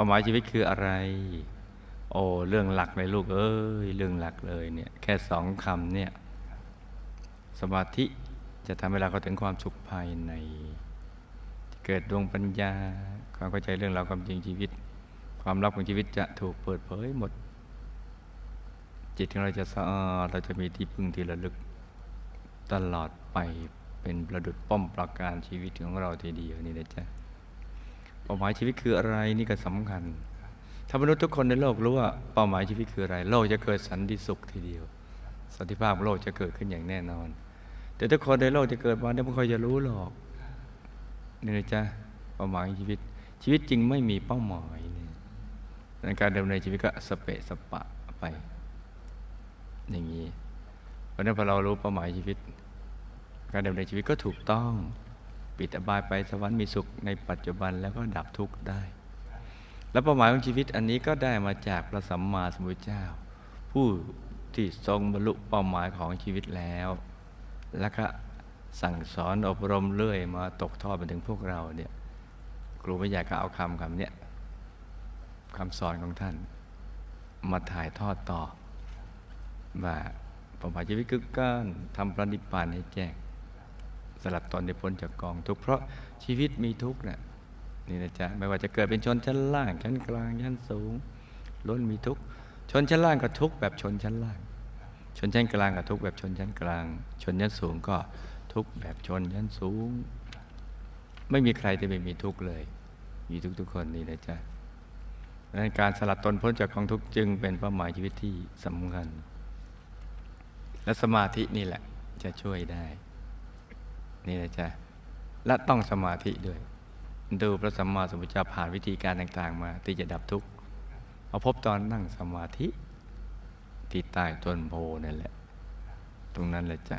ป้าหมายชีวิตคืออะไร โอ้เรื่องหลักเลยลูกเอ้ยเรื่องหลักเลยเนี่ยแค่สองคำเนี่ยสมาธิจะทำให้เราเข้าถึงความสุขภายใน เกิดดวงปัญญา ความเข้าใจเรื่องราวความจริงชีวิต ความลับของชีวิตจะถูกเปิดเผยหมด จิตของเราจะสะอาดเราจะมีที่พึ่งที่ระลึก ตลอดไปเป็นประดุดป้อมปราการชีวิตของเราทีเดียวนี่นะจ๊ะ เป้าหมายชีวิตคืออะไรนี่ก็สำคัญ ถ้ามนุษย์ทุกคนในโลกรู้ว่าเป้าหมายชีวิตคืออะไร โลกจะเกิดสันติสุขทีเดียว สันติภาพโลกจะเกิดขึ้นอย่างแน่นอน แต่ทุกคนในโลกจะเกิดมาเนี่ยไม่ค่อยจะรู้หรอกนี่นะจ๊ะเป้าหมายชีวิต ชีวิตจริงไม่มีเป้าหมายเนี่ยในการดำเนินชีวิตก็สเปะสปะไป อย่างนี้เพราะนั้นพอเรารู้เป้าหมายชีวิต การดำเนินชีวิตก็ถูกต้อง ปิดอบายไปสวรรค์มีสุขในปัจจุบันแล้วก็ดับทุกข์ได้ และเป้าหมายของชีวิตอันนี้ก็ได้มาจากพระสัมมาสัมพุทธเจ้า ผู้ที่ทรงบรรลุเป้าหมายของชีวิตแล้ว แล้วก็สั่งสอนอบรมเรื่อยมาตกทอดมาถึงพวกเราเนี่ยครูไม่อยากก็เอาคำคำเนี้ยคำสอนของท่าน มาถ่ายทอดต่อว่าเป้าหมายชีวิตคือการทำพระนิพพานให้แจ้ง สลัดตนในพ้นจากกองทุกข์เพราะชีวิตมีทุกข์นะนี่นะจ๊ะไม่ว่าจะเกิดเป็นชนชั้นล่างชั้นกลางชั้นสูงล้นมีทุกข์ชนชั้นล่างก็ทุกข์แบบชนชั้นล่าง ชนชั้นกลางก็ทุกข์แบบชนชั้นกลาง ชนชั้นสูงก็ทุกข์แบบชนชั้นสูง ไม่มีใครที่ไม่มีทุกข์เลย มีทุกทุกคนนี่นะจ๊ะดังนั้นการสลัดตนพ้นจากกองทุกข์จึงเป็นเป้าหมายชีวิตที่สำคัญ และสมาธินี่แหละจะช่วยได้ นี่นะจ๊ะและต้องสมาธิด้วย ดูพระสัมมาสัมพุทธเจ้าผ่านวิธีการต่าง ๆ มาที่จะดับทุกข์เอาพบตอนนั่งสมาธิที่ใต้ต้นโพนั่นแหละ ตรงนั้นแหละจ้ะ